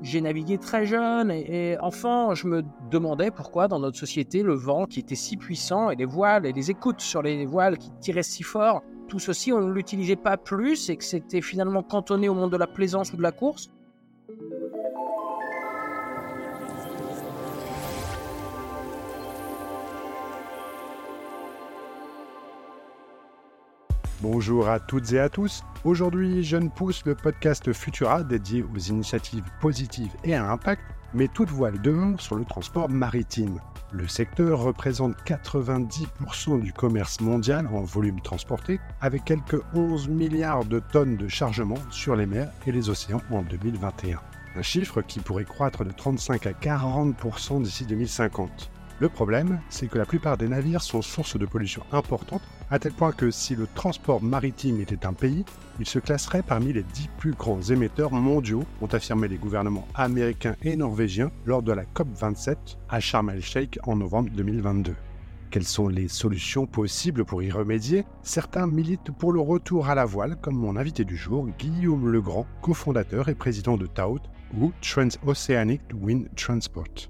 J'ai navigué très jeune et, enfant, je me demandais pourquoi dans notre société le vent qui était si puissant et les voiles et les écoutes sur les voiles qui tiraient si fort, tout ceci on ne l'utilisait pas plus et que c'était finalement cantonné au monde de la plaisance ou de la course? Bonjour à toutes et à tous. Aujourd'hui, Jeune Pousse, le podcast Futura dédié aux initiatives positives et à impact, met toute voile dehors sur le transport maritime. Le secteur représente 90% du commerce mondial en volume transporté, avec quelques 11 milliards de tonnes de chargement sur les mers et les océans en 2021. Un chiffre qui pourrait croître de 35 à 40% d'ici 2050. Le problème, c'est que la plupart des navires sont source de pollution importante, à tel point que si le transport maritime était un pays, il se classerait parmi les dix plus grands émetteurs mondiaux, ont affirmé les gouvernements américains et norvégiens lors de la COP27 à Sharm el-Sheikh en novembre 2022. Quelles sont les solutions possibles pour y remédier? Certains militent pour le retour à la voile, comme mon invité du jour, Guillaume Legrand, cofondateur et président de TAUT ou Transoceanic Wind Transport.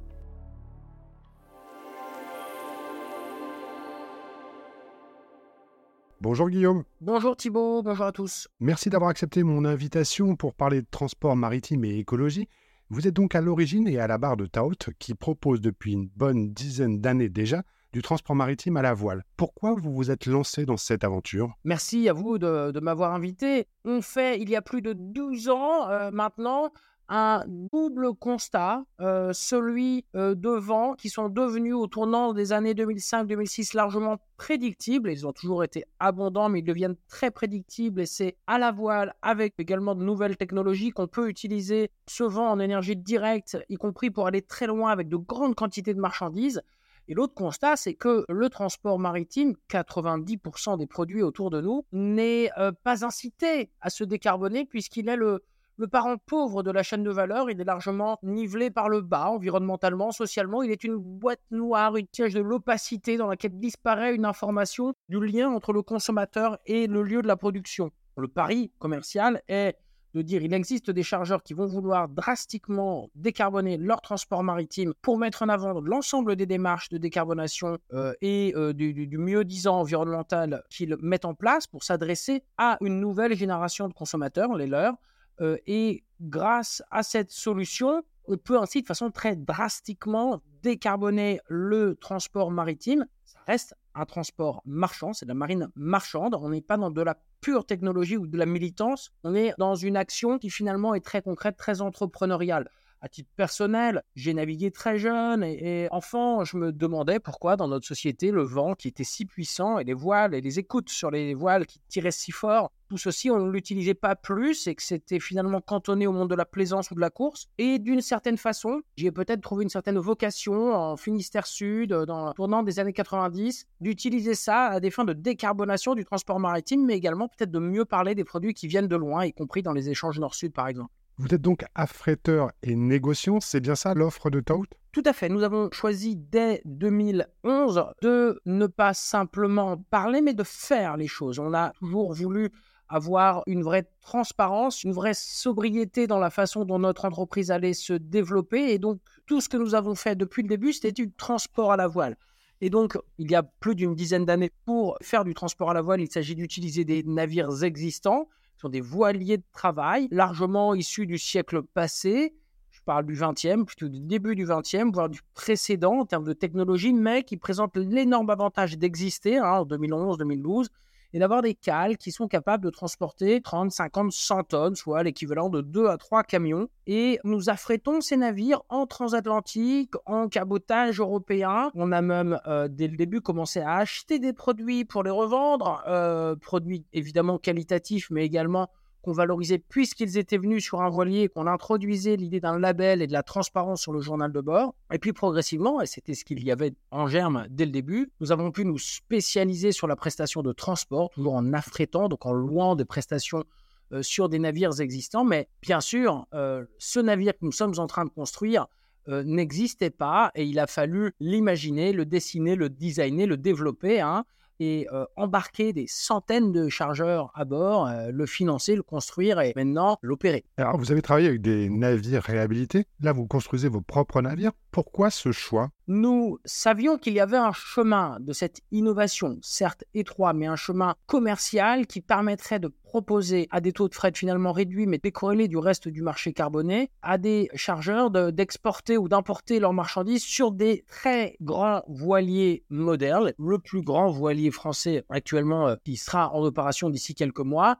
Bonjour Guillaume. Bonjour Thibault, bonjour à tous. Merci d'avoir accepté mon invitation pour parler de transport maritime et écologie. Vous êtes donc à l'origine et à la barre de Taut qui propose depuis une bonne dizaine d'années déjà du transport maritime à la voile. Pourquoi vous vous êtes lancé dans cette aventure? Merci à vous de, de m'avoir invité. On fait, il y a plus de 12 ans euh, maintenant, un double constat, euh, celui euh, de vents qui sont devenus au tournant des années 2005-2006 largement prédictibles. Ils ont toujours été abondants, mais ils deviennent très prédictibles et c'est à la voile avec également de nouvelles technologies qu'on peut utiliser ce vent en énergie directe, y compris pour aller très loin avec de grandes quantités de marchandises. Et l'autre constat, c'est que le transport maritime, 90% des produits autour de nous, n'est euh, pas incité à se décarboner puisqu'il est le, le parent pauvre de la chaîne de valeur, il est largement nivelé par le bas, environnementalement, socialement. Il est une boîte noire, une piège de l'opacité dans laquelle disparaît une information du lien entre le consommateur et le lieu de la production. Le pari commercial est de dire il existe des chargeurs qui vont vouloir drastiquement décarboner leur transport maritime pour mettre en avant l'ensemble des démarches de décarbonation euh, et euh, du, du, mieux-disant environnemental qu'ils mettent en place pour s'adresser à une nouvelle génération de consommateurs, les leurs, euh, et grâce à cette solution, on peut ainsi de façon très drastiquement décarboner le transport maritime. Ça reste un transport marchand, c'est de la marine marchande. On n'est pas dans de la pure technologie ou de la militance. On est dans une action qui finalement est très concrète, très entrepreneuriale. À titre personnel, j'ai navigué très jeune et, et, enfant, je me demandais pourquoi dans notre société le vent qui était si puissant et les voiles et les écoutes sur les voiles qui tiraient si fort, tout ceci on ne l'utilisait pas plus et que c'était finalement cantonné au monde de la plaisance ou de la course. Et d'une certaine façon, j'ai peut-être trouvé une certaine vocation en Finistère Sud, dans tournant des années 90, d'utiliser ça à des fins de décarbonation du transport maritime, mais également peut-être de mieux parler des produits qui viennent de loin, y compris dans les échanges nord-sud par exemple. Vous êtes donc affréteur et négociant, c'est bien ça l'offre de Taut Tout à fait. Nous avons choisi dès 2011 de ne pas simplement parler, mais de faire les choses. On a toujours voulu avoir une vraie transparence, une vraie sobriété dans la façon dont notre entreprise allait se développer. Et donc, tout ce que nous avons fait depuis le début, c'était du transport à la voile. Et donc, il y a plus d'une dizaine d'années, pour faire du transport à la voile, il s'agit d'utiliser des navires existants sont des voiliers de travail largement issus du siècle passé. Je parle du 20e, plutôt du début du 20e, voire du précédent en termes de technologie, mais qui présentent l'énorme avantage d'exister hein, en 2011-2012 et d'avoir des cales qui sont capables de transporter 30, 50, 100 tonnes, soit l'équivalent de 2 à 3 camions. Et nous affrétons ces navires en transatlantique, en cabotage européen. On a même, euh, dès le début, commencé à acheter des produits pour les revendre, euh, produits évidemment qualitatifs, mais également qu'on valorisait puisqu'ils étaient venus sur un voilier, qu'on introduisait l'idée d'un label et de la transparence sur le journal de bord. Et puis progressivement, et c'était ce qu'il y avait en germe dès le début, nous avons pu nous spécialiser sur la prestation de transport, toujours en affrétant, donc en louant des prestations euh, sur des navires existants. Mais bien sûr, euh, ce navire que nous sommes en train de construire euh, n'existait pas et il a fallu l'imaginer, le dessiner, le designer, le développer. Hein, et euh, embarquer des centaines de chargeurs à bord, euh, le financer, le construire et maintenant l'opérer. Alors, vous avez travaillé avec des navires réhabilités. Là, vous construisez vos propres navires. Pourquoi ce choix? Nous savions qu'il y avait un chemin de cette innovation, certes étroit, mais un chemin commercial qui permettrait de proposer à des taux de fret finalement réduits mais décorrélés du reste du marché carboné, à des chargeurs d'exporter ou d'importer leurs marchandises sur des très grands voiliers modernes. Le plus grand voilier français actuellement euh, qui sera en opération d'ici quelques mois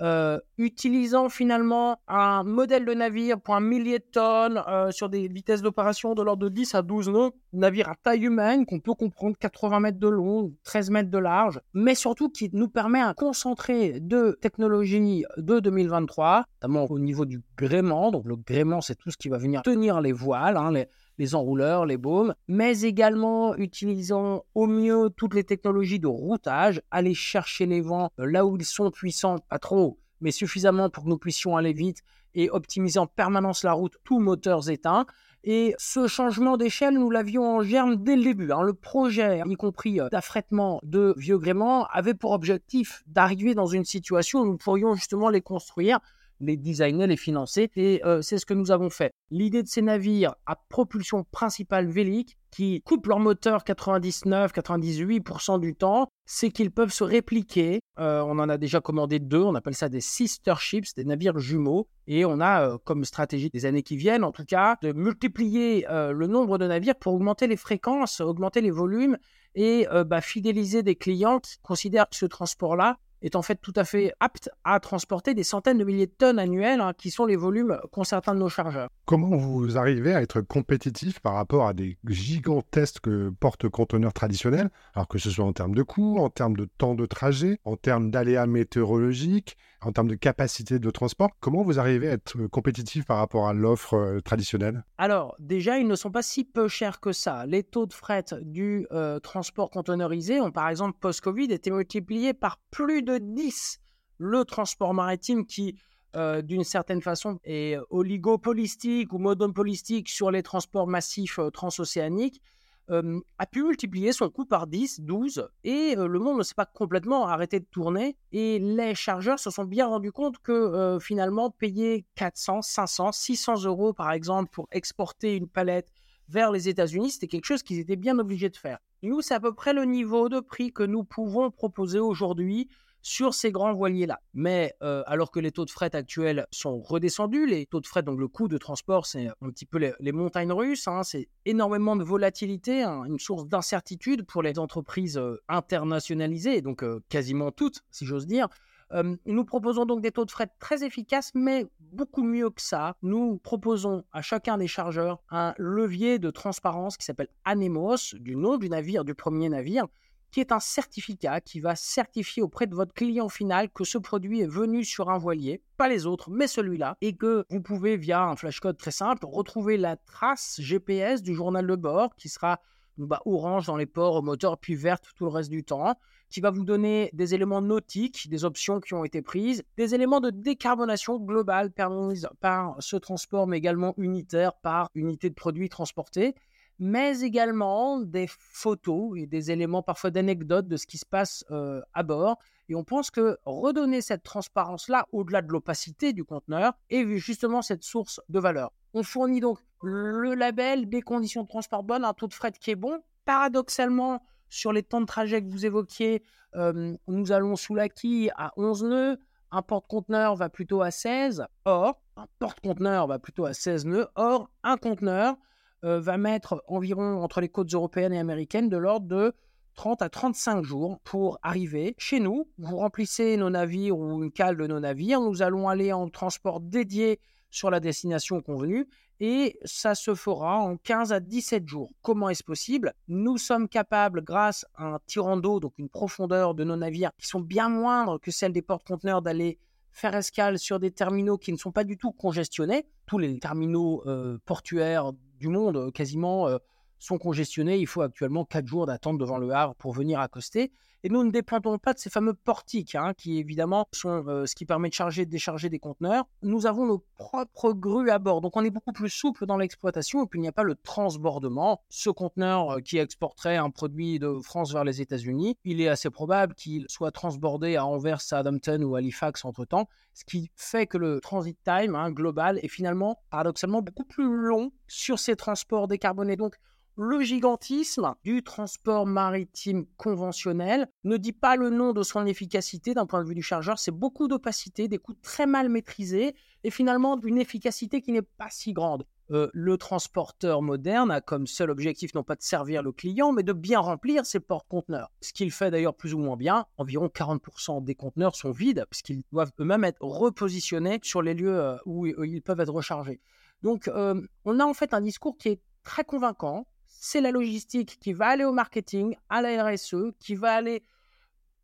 euh, utilisant finalement un modèle de navire pour un millier de tonnes euh, sur des vitesses d'opération de l'ordre de 10 à 12 nœuds, navire à taille humaine qu'on peut comprendre 80 mètres de long, 13 mètres de large, mais surtout qui nous permet un concentré de technologie de 2023, notamment au niveau du gréement. Donc le gréement, c'est tout ce qui va venir tenir les voiles, hein, les, les enrouleurs, les baumes, mais également utilisant au mieux toutes les technologies de routage, aller chercher les vents euh, là où ils sont puissants, pas trop, mais suffisamment pour que nous puissions aller vite et optimiser en permanence la route, tous moteurs éteints. Et ce changement d'échelle, nous l'avions en germe dès le début. Hein. Le projet, y compris euh, d'affrètement de vieux gréments, avait pour objectif d'arriver dans une situation où nous pourrions justement les construire les designer, les financer. Et euh, c'est ce que nous avons fait. L'idée de ces navires à propulsion principale vélique, qui coupent leur moteur 99-98% du temps, c'est qu'ils peuvent se répliquer. Euh, on en a déjà commandé deux, on appelle ça des sister ships, des navires jumeaux. Et on a euh, comme stratégie des années qui viennent, en tout cas, de multiplier le nombre de navires pour augmenter les fréquences, augmenter les volumes et bah, fidéliser des clients qui considèrent que ce transport-là est en fait tout à fait apte à transporter des centaines de milliers de tonnes annuelles, hein, qui sont les volumes qu'ont certains de nos chargeurs. Comment vous arrivez à être compétitif par rapport à des gigantesques porte-conteneurs traditionnels, alors que ce soit en termes de coût, en termes de temps de trajet, en termes d'aléas météorologiques, en termes de capacité de transport? Comment vous arrivez à être compétitif par rapport à l'offre euh, traditionnelle? Alors, déjà, ils ne sont pas si peu chers que ça. Les taux de fret du euh, transport conteneurisé ont, par exemple, post-Covid, été multipliés par plus de 10. Le transport maritime qui, euh, d'une certaine façon, est oligopolistique ou monopolistique sur les transports massifs transocéaniques, a pu multiplier son coût par 10, 12, et le monde ne s'est pas complètement arrêté de tourner. Et les chargeurs se sont bien rendus compte que finalement, payer 400, 500, 600 euros par exemple pour exporter une palette vers les États-Unis, c'était quelque chose qu'ils étaient bien obligés de faire. Nous, c'est à peu près le niveau de prix que nous pouvons proposer aujourd'hui sur ces grands voiliers-là. Mais euh, alors que les taux de fret actuels sont redescendus, les taux de fret, donc le coût de transport, c'est un petit peu les, montagnes russes, hein, c'est énormément de volatilité, hein, une source d'incertitude pour les entreprises euh, internationalisées, donc euh, quasiment toutes, si j'ose dire. nous proposons donc des taux de fret très efficaces, mais beaucoup mieux que ça. Nous proposons à chacun des chargeurs un levier de transparence qui s'appelle Anemos, du nom du navire, du premier navire, qui est un certificat qui va certifier auprès de votre client final que ce produit est venu sur un voilier, pas les autres, mais celui-là, et que vous pouvez, via un flashcode très simple, retrouver la trace GPS du journal de bord qui sera bah, orange dans les ports au moteur, puis verte tout le reste du temps, qui va vous donner des éléments nautiques, des options qui ont été prises, des éléments de décarbonation globale permise par ce transport, mais également unitaire par unité de produits transportés mais également des photos et des éléments parfois d'anecdotes de ce qui se passe à bord. Et on pense que redonner cette transparence-là, au-delà de l'opacité du conteneur, est justement cette source de valeur. On fournit donc le label des conditions de transport bonnes, un taux de fret qui est bon. Paradoxalement, sur les temps de trajet que vous évoquiez, nous allons sous la quille à 11 nœuds. Un porte-conteneur va plutôt à 16. Or, un porte-conteneur va plutôt à 16 nœuds. Or, un conteneur euh, va mettre environ entre les côtes européennes et américaines de l'ordre de 30 à 35 jours pour arriver chez nous. Vous remplissez nos navires ou une cale de nos navires. Nous allons aller en transport dédié sur la destination convenue et ça se fera en 15 à 17 jours. Comment est-ce possible? Nous sommes capables, grâce à un tirant d'eau, donc une profondeur de nos navires qui sont bien moindres que celles des porte-conteneurs, d'aller faire escale sur des terminaux qui ne sont pas du tout congestionnés. Tous les terminaux euh, portuaires du monde euh, quasiment euh, sont congestionnés. Il faut actuellement 4 jours d'attente devant le Havre pour venir accoster. Et nous ne dépendons pas de ces fameux portiques, hein, qui évidemment sont euh, ce qui permet de charger et de décharger des conteneurs. Nous avons nos propres grues à bord. Donc on est beaucoup plus souple dans l'exploitation et puis il n'y a pas le transbordement. Ce conteneur euh, qui exporterait un produit de France vers les États-Unis, il est assez probable qu'il soit transbordé à Anvers, Southampton ou Halifax entre-temps, ce qui fait que le transit time hein, global est finalement paradoxalement beaucoup plus long sur ces transports décarbonés. Donc le gigantisme du transport maritime conventionnel ne dit pas le nom de son efficacité d'un point de vue du chargeur, c'est beaucoup d'opacité, des coûts très mal maîtrisés et finalement d'une efficacité qui n'est pas si grande. Euh, le transporteur moderne a comme seul objectif non pas de servir le client, mais de bien remplir ses porte-conteneurs. Ce qu'il fait d'ailleurs plus ou moins bien. Environ 40% des conteneurs sont vides, puisqu'ils doivent eux-mêmes être repositionnés sur les lieux euh, où ils peuvent être rechargés. Donc euh, on a en fait un discours qui est très convaincant, c'est la logistique qui va aller au marketing, à la RSE, qui va aller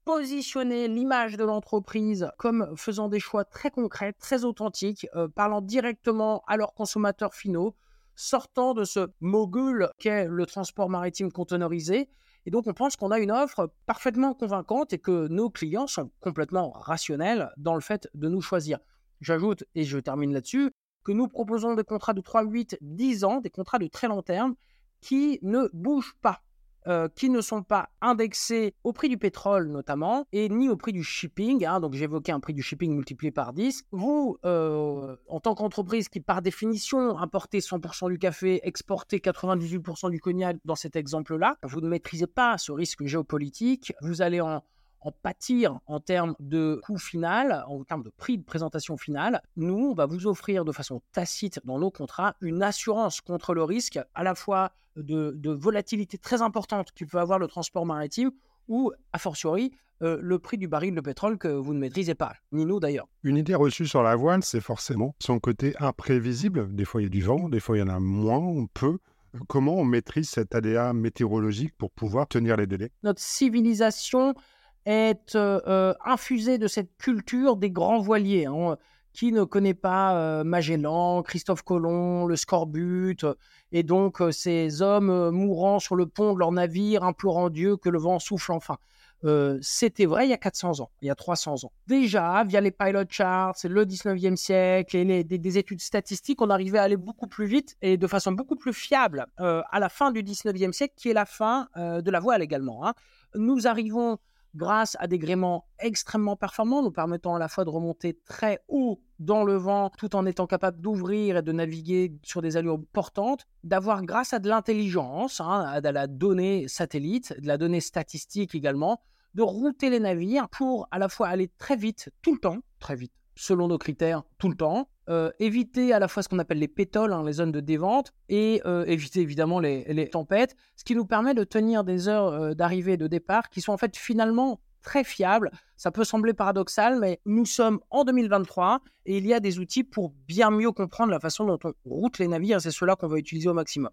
positionner l'image de l'entreprise comme faisant des choix très concrets, très authentiques, euh, parlant directement à leurs consommateurs finaux, sortant de ce mogul qu'est le transport maritime conteneurisé. Et donc, on pense qu'on a une offre parfaitement convaincante et que nos clients sont complètement rationnels dans le fait de nous choisir. J'ajoute, et je termine là-dessus, que nous proposons des contrats de 3, 8, 10 ans, des contrats de très long terme, qui ne bougent pas, euh, qui ne sont pas indexés au prix du pétrole notamment, et ni au prix du shipping. Hein. donc j'évoquais un prix du shipping multiplié par 10. Vous, euh, en tant qu'entreprise qui par définition importez 100% du café, exportez 98% du cognac dans cet exemple-là, vous ne maîtrisez pas ce risque géopolitique, vous allez en en pâtir en termes de coût final, en termes de prix de présentation finale, nous, on va vous offrir de façon tacite dans nos contrats une assurance contre le risque à la fois de, volatilité très importante qui peut avoir le transport maritime ou, a fortiori, euh, le prix du baril de pétrole que vous ne maîtrisez pas, ni nous d'ailleurs. Une idée reçue sur la voile, c'est forcément son côté imprévisible. Des fois, il y a du vent, des fois, il y en a moins, on peut. Comment on maîtrise cet ADA météorologique pour pouvoir tenir les délais? Notre civilisation est euh, euh, infusé de cette culture des grands voiliers. Hein. Qui ne connaît pas euh, Magellan, Christophe Colomb, le Scorbut, et donc ces hommes mourant sur le pont de leur navire, implorant Dieu que le vent souffle enfin. C'était vrai il y a 400 ans, il y a 300 ans. Déjà, via les pilot charts, le 19e siècle et des, études statistiques, on arrivait à aller beaucoup plus vite et de façon beaucoup plus fiable à la fin du 19e siècle, qui est la fin de la voile également. Hein. Nous arrivons grâce à des gréements extrêmement performants, nous permettant à la fois de remonter très haut dans le vent tout en étant capable d'ouvrir et de naviguer sur des allures portantes, d'avoir grâce à de l'intelligence, hein, à de la donnée satellite, de la donnée statistique également, de router les navires pour à la fois aller très vite tout le temps, très vite, selon nos critères tout le temps, euh, éviter à la fois ce qu'on appelle les pétoles, hein, les zones de dévente, et euh, éviter évidemment les, tempêtes, ce qui nous permet de tenir des heures euh, d'arrivée et de départ qui sont en fait finalement très fiables. Ça peut sembler paradoxal, mais nous sommes en 2023 et il y a des outils pour bien mieux comprendre la façon dont on route les navires, c'est cela qu'on va utiliser au maximum.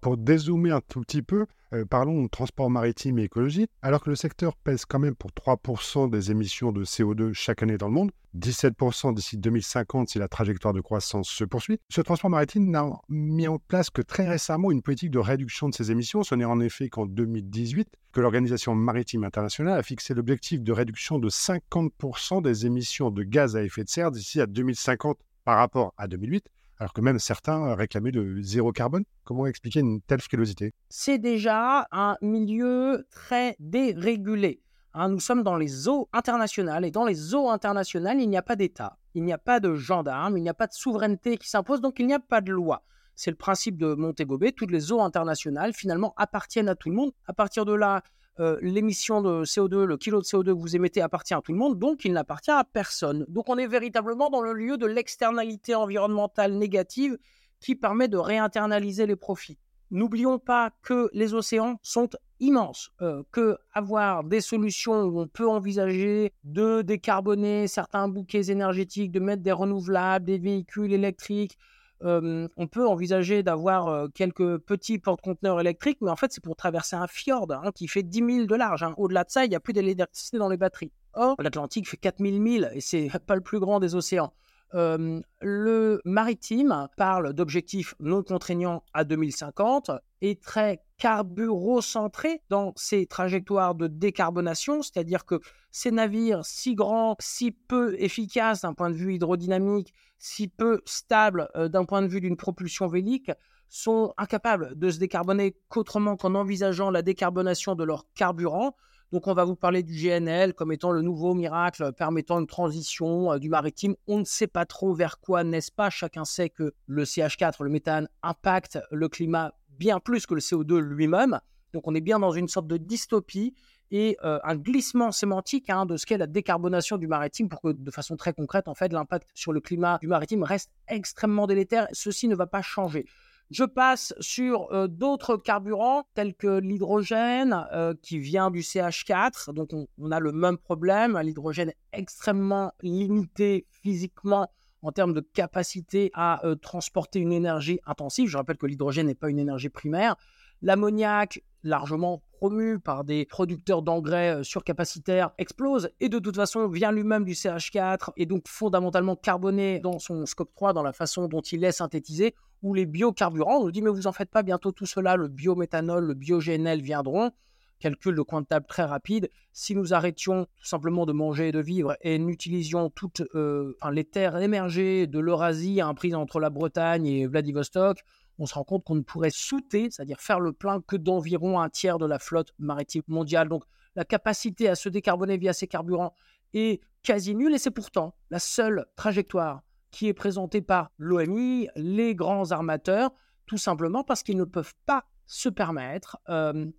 Pour dézoomer un tout petit peu, euh, parlons de transport maritime et écologie. Alors que le secteur pèse quand même pour 3% des émissions de CO2 chaque année dans le monde, 17% d'ici 2050 si la trajectoire de croissance se poursuit, ce transport maritime n'a mis en place que très récemment une politique de réduction de ses émissions. Ce n'est en effet qu'en 2018 que l'Organisation maritime internationale a fixé l'objectif de réduction de 50% des émissions de gaz à effet de serre d'ici à 2050 par rapport à 2008 alors que même certains réclamaient le zéro carbone. Comment expliquer une telle frilosité? C'est déjà un milieu très dérégulé. Hein. nous sommes dans les eaux internationales et dans les eaux internationales, il n'y a pas d'État, il n'y a pas de gendarme, il n'y a pas de souveraineté qui s'impose, donc il n'y a pas de loi. C'est le principe de Montego. Toutes les eaux internationales, finalement, appartiennent à tout le monde. À partir de là, euh, l'émission de CO2, le kilo de CO2 que vous émettez appartient à tout le monde, donc il n'appartient à personne. Donc on est véritablement dans le lieu de l'externalité environnementale négative qui permet de réinternaliser les profits. N'oublions pas que les océans sont immenses, euh, que avoir des solutions où on peut envisager de décarboner certains bouquets énergétiques, de mettre des renouvelables, des véhicules électriques, on peut envisager d'avoir quelques petits porte-conteneurs électriques, mais en fait, c'est pour traverser un fjord hein, qui fait 10 000 de large. Hein. Au-delà de ça, il n'y a plus d'électricité dans les batteries. Or, l'Atlantique fait 4 000 milles et c'est pas le plus grand des océans. le maritime parle d'objectifs non contraignants à 2050 et très carburocentré dans ces trajectoires de décarbonation, c'est-à-dire que ces navires si grands, si peu efficaces d'un point de vue hydrodynamique, si peu stables euh, d'un point de vue d'une propulsion vélique, sont incapables de se décarboner qu'autrement qu'en envisageant la décarbonation de leur carburant. Donc on va vous parler du GNL comme étant le nouveau miracle permettant une transition euh, du maritime. On ne sait pas trop vers quoi, n'est-ce pas? Chacun sait que le CH4, le méthane, impacte le climat bien plus que le CO2 lui-même. Donc on est bien dans une sorte de dystopie et euh, un glissement sémantique hein, de ce qu'est la décarbonation du maritime pour que de façon très concrète, en fait, l'impact sur le climat du maritime reste extrêmement délétère. Ceci ne va pas changer. Je passe sur euh, d'autres carburants tels que l'hydrogène euh, qui vient du CH4. Donc on, a le même problème, l'hydrogène extrêmement limité physiquement en termes de capacité à euh, transporter une énergie intensive. Je rappelle que l'hydrogène n'est pas une énergie primaire. L'ammoniac, largement promu par des producteurs d'engrais surcapacitaires, explose et de toute façon vient lui-même du CH4 et donc fondamentalement carboné dans son scope 3, dans la façon dont il est synthétisé ou les biocarburants. On nous dit, mais vous en faites pas, bientôt tout cela, le biométhanol, le biogénel viendront. Calcul de coin de table très rapide. Si nous arrêtions tout simplement de manger et de vivre et n'utilisions toutes euh, les terres émergées de l'Eurasie à un entre la Bretagne et Vladivostok, on se rend compte qu'on ne pourrait souter, c'est-à-dire faire le plein que d'environ un tiers de la flotte maritime mondiale. Donc la capacité à se décarboner via ces carburants est quasi nulle et c'est pourtant la seule trajectoire qui est présenté par l'OMI, les grands armateurs, tout simplement parce qu'ils ne peuvent pas se permettre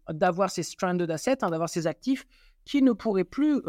d'avoir ces stranded assets, hein, d'avoir ces actifs qui ne pourraient plus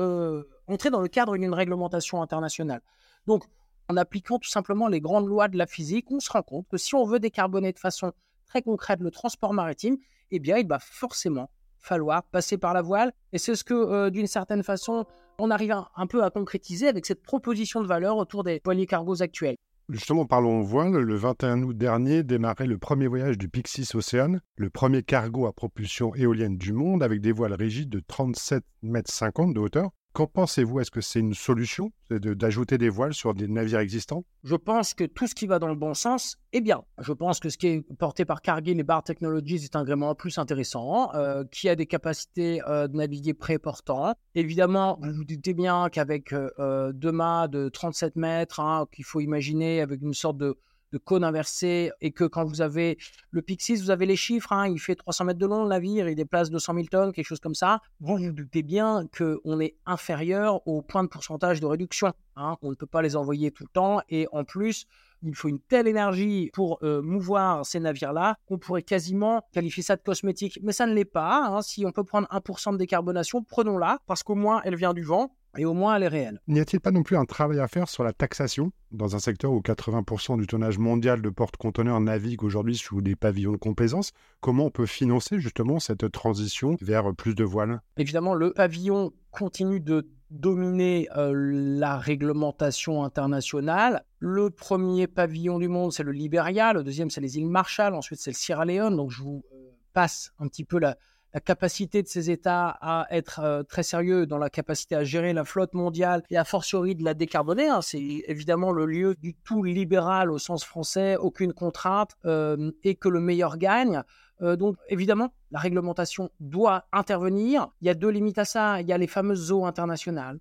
entrer dans le cadre d'une réglementation internationale. Donc, en appliquant tout simplement les grandes lois de la physique, on se rend compte que si on veut décarboner de façon très concrète le transport maritime, eh bien, il va forcément falloir passer par la voile. Et c'est ce que, d'une certaine façon, on arrive un, peu à concrétiser avec cette proposition de valeur autour des voiliers cargos actuels. Justement, parlons voile. Le 21 août dernier démarrait le premier voyage du Pixis Océane, le premier cargo à propulsion éolienne du monde avec des voiles rigides de 37,50 mètres de hauteur. Qu'en pensez-vous? Est-ce que c'est une solution d'ajouter des voiles sur des navires existants? Je pense que tout ce qui va dans le bon sens est bien. Je pense que ce qui est porté par Cargill et Bar Technologies est un gréement plus intéressant, euh, qui a des capacités euh, de naviguer préportantes. Évidemment, vous vous doutez bien qu'avec euh, deux mâts de 37 mètres, hein, qu'il faut imaginer avec une sorte de de cône inversé et que quand vous avez le Pixis, vous avez les chiffres, hein, il fait 300 mètres de long le navire, il déplace 200 000 tonnes, quelque chose comme ça, vous vous doutez bien qu'on est inférieur au point de pourcentage de réduction. Hein. On ne peut pas les envoyer tout le temps et en plus, il faut une telle énergie pour euh, mouvoir ces navires-là qu'on pourrait quasiment qualifier ça de cosmétique. Mais ça ne l'est pas. Hein. Si on peut prendre 1% de décarbonation, prenons-la parce qu'au moins elle vient du vent et au moins elle est réelle. N'y a-t-il pas non plus un travail à faire sur la taxation dans un secteur où 80% du tonnage mondial de porte-conteneurs navigue aujourd'hui sous des pavillons de complaisance? Comment on peut financer justement cette transition vers plus de voiles? Évidemment, le pavillon continue de dominer euh, la réglementation internationale. Le premier pavillon du monde, c'est le Liberia, le deuxième, c'est les îles Marshall, ensuite c'est le Sierra Leone. Donc je vous euh, passe un petit peu la, la capacité de ces États à être euh, très sérieux dans la capacité à gérer la flotte mondiale et à fortiori de la décarboner. Hein. C'est évidemment le lieu du tout libéral au sens français, aucune contrainte euh, et que le meilleur gagne. Euh, donc évidemment, la réglementation doit intervenir. Il y a deux limites à ça. Il y a les fameuses eaux internationales.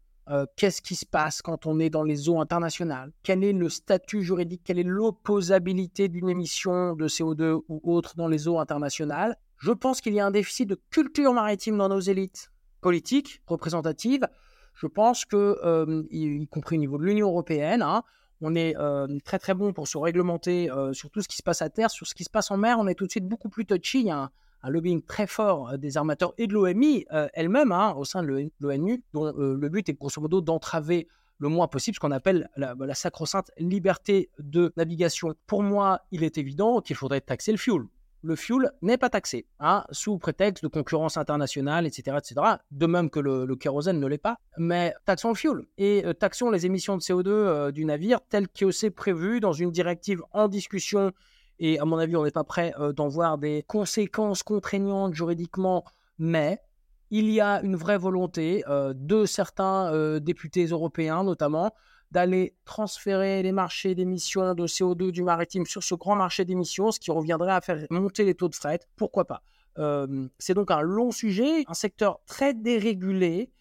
Qu'est-ce qui se passe quand on est dans les eaux internationales? Quel est le statut juridique? Quelle est l'opposabilité d'une émission de CO2 ou autre dans les eaux internationales? Je pense qu'il y a un déficit de culture maritime dans nos élites politiques, représentatives. Je pense que, euh, y, compris au niveau de l'Union européenne, hein, on est euh, très très bon pour se réglementer euh, sur tout ce qui se passe à terre, sur ce qui se passe en mer. On est tout de suite beaucoup plus touchy. Il y a un, lobbying très fort des armateurs et de l'OMI elle-même hein, au sein de l'ONU, dont le but est grosso modo d'entraver le moins possible ce qu'on appelle la, la sacro-sainte liberté de navigation. Pour moi, il est évident qu'il faudrait taxer le fuel le fuel n'est pas taxé, hein, sous prétexte de concurrence internationale, etc., etc. De même que le, kérosène ne l'est pas, mais taxons le fuel et euh, taxons les émissions de CO2 euh, du navire tel que c'est prévu dans une directive en discussion. Et à mon avis, on n'est pas prêt euh, d'en voir des conséquences contraignantes juridiquement, mais il y a une vraie volonté de certains députés européens, notamment, d'aller transférer les marchés d'émissions de CO2 du maritime sur ce grand marché d'émissions, ce qui reviendrait à faire monter les taux de fret. Pourquoi pas? C'est donc un long sujet, un secteur très dérégulé,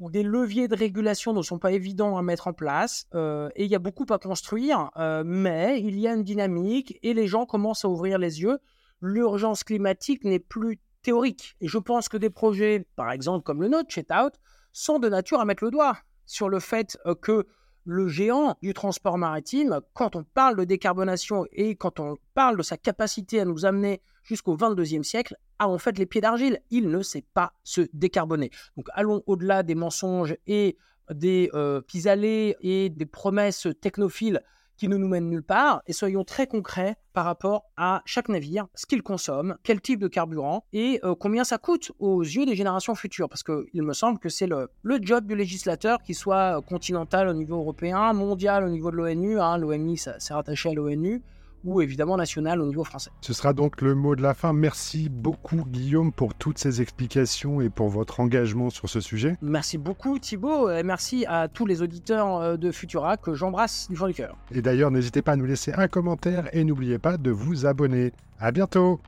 où des leviers de régulation ne sont pas évidents à mettre en place, et il y a beaucoup à construire, mais il y a une dynamique, et les gens commencent à ouvrir les yeux. L'urgence climatique n'est plus théorique. Et je pense que des projets, par exemple comme le nôtre, Out, sont de nature à mettre le doigt sur le fait que le géant du transport maritime, quand on parle de décarbonation et quand on parle de sa capacité à nous amener jusqu'au 22e siècle, a en fait les pieds d'argile. Il ne sait pas se décarboner. Donc allons au-delà des mensonges et des euh, pis-aller et des promesses technophiles qui ne nous mène nulle part et soyons très concrets par rapport à chaque navire, ce qu'il consomme, quel type de carburant et euh, combien ça coûte aux yeux des générations futures. Parce qu'il me semble que c'est le, job du législateur, qu'il soit continental au niveau européen, mondial au niveau de l'ONU, hein, l'OMI c'est rattaché à l'ONU, ou évidemment national au niveau français. Ce sera donc le mot de la fin. Merci beaucoup Guillaume pour toutes ces explications et pour votre engagement sur ce sujet. Merci beaucoup Thibault et merci à tous les auditeurs euh, de Futura que j'embrasse du fond du cœur. Et d'ailleurs, n'hésitez pas à nous laisser un commentaire et n'oubliez pas de vous abonner. À bientôt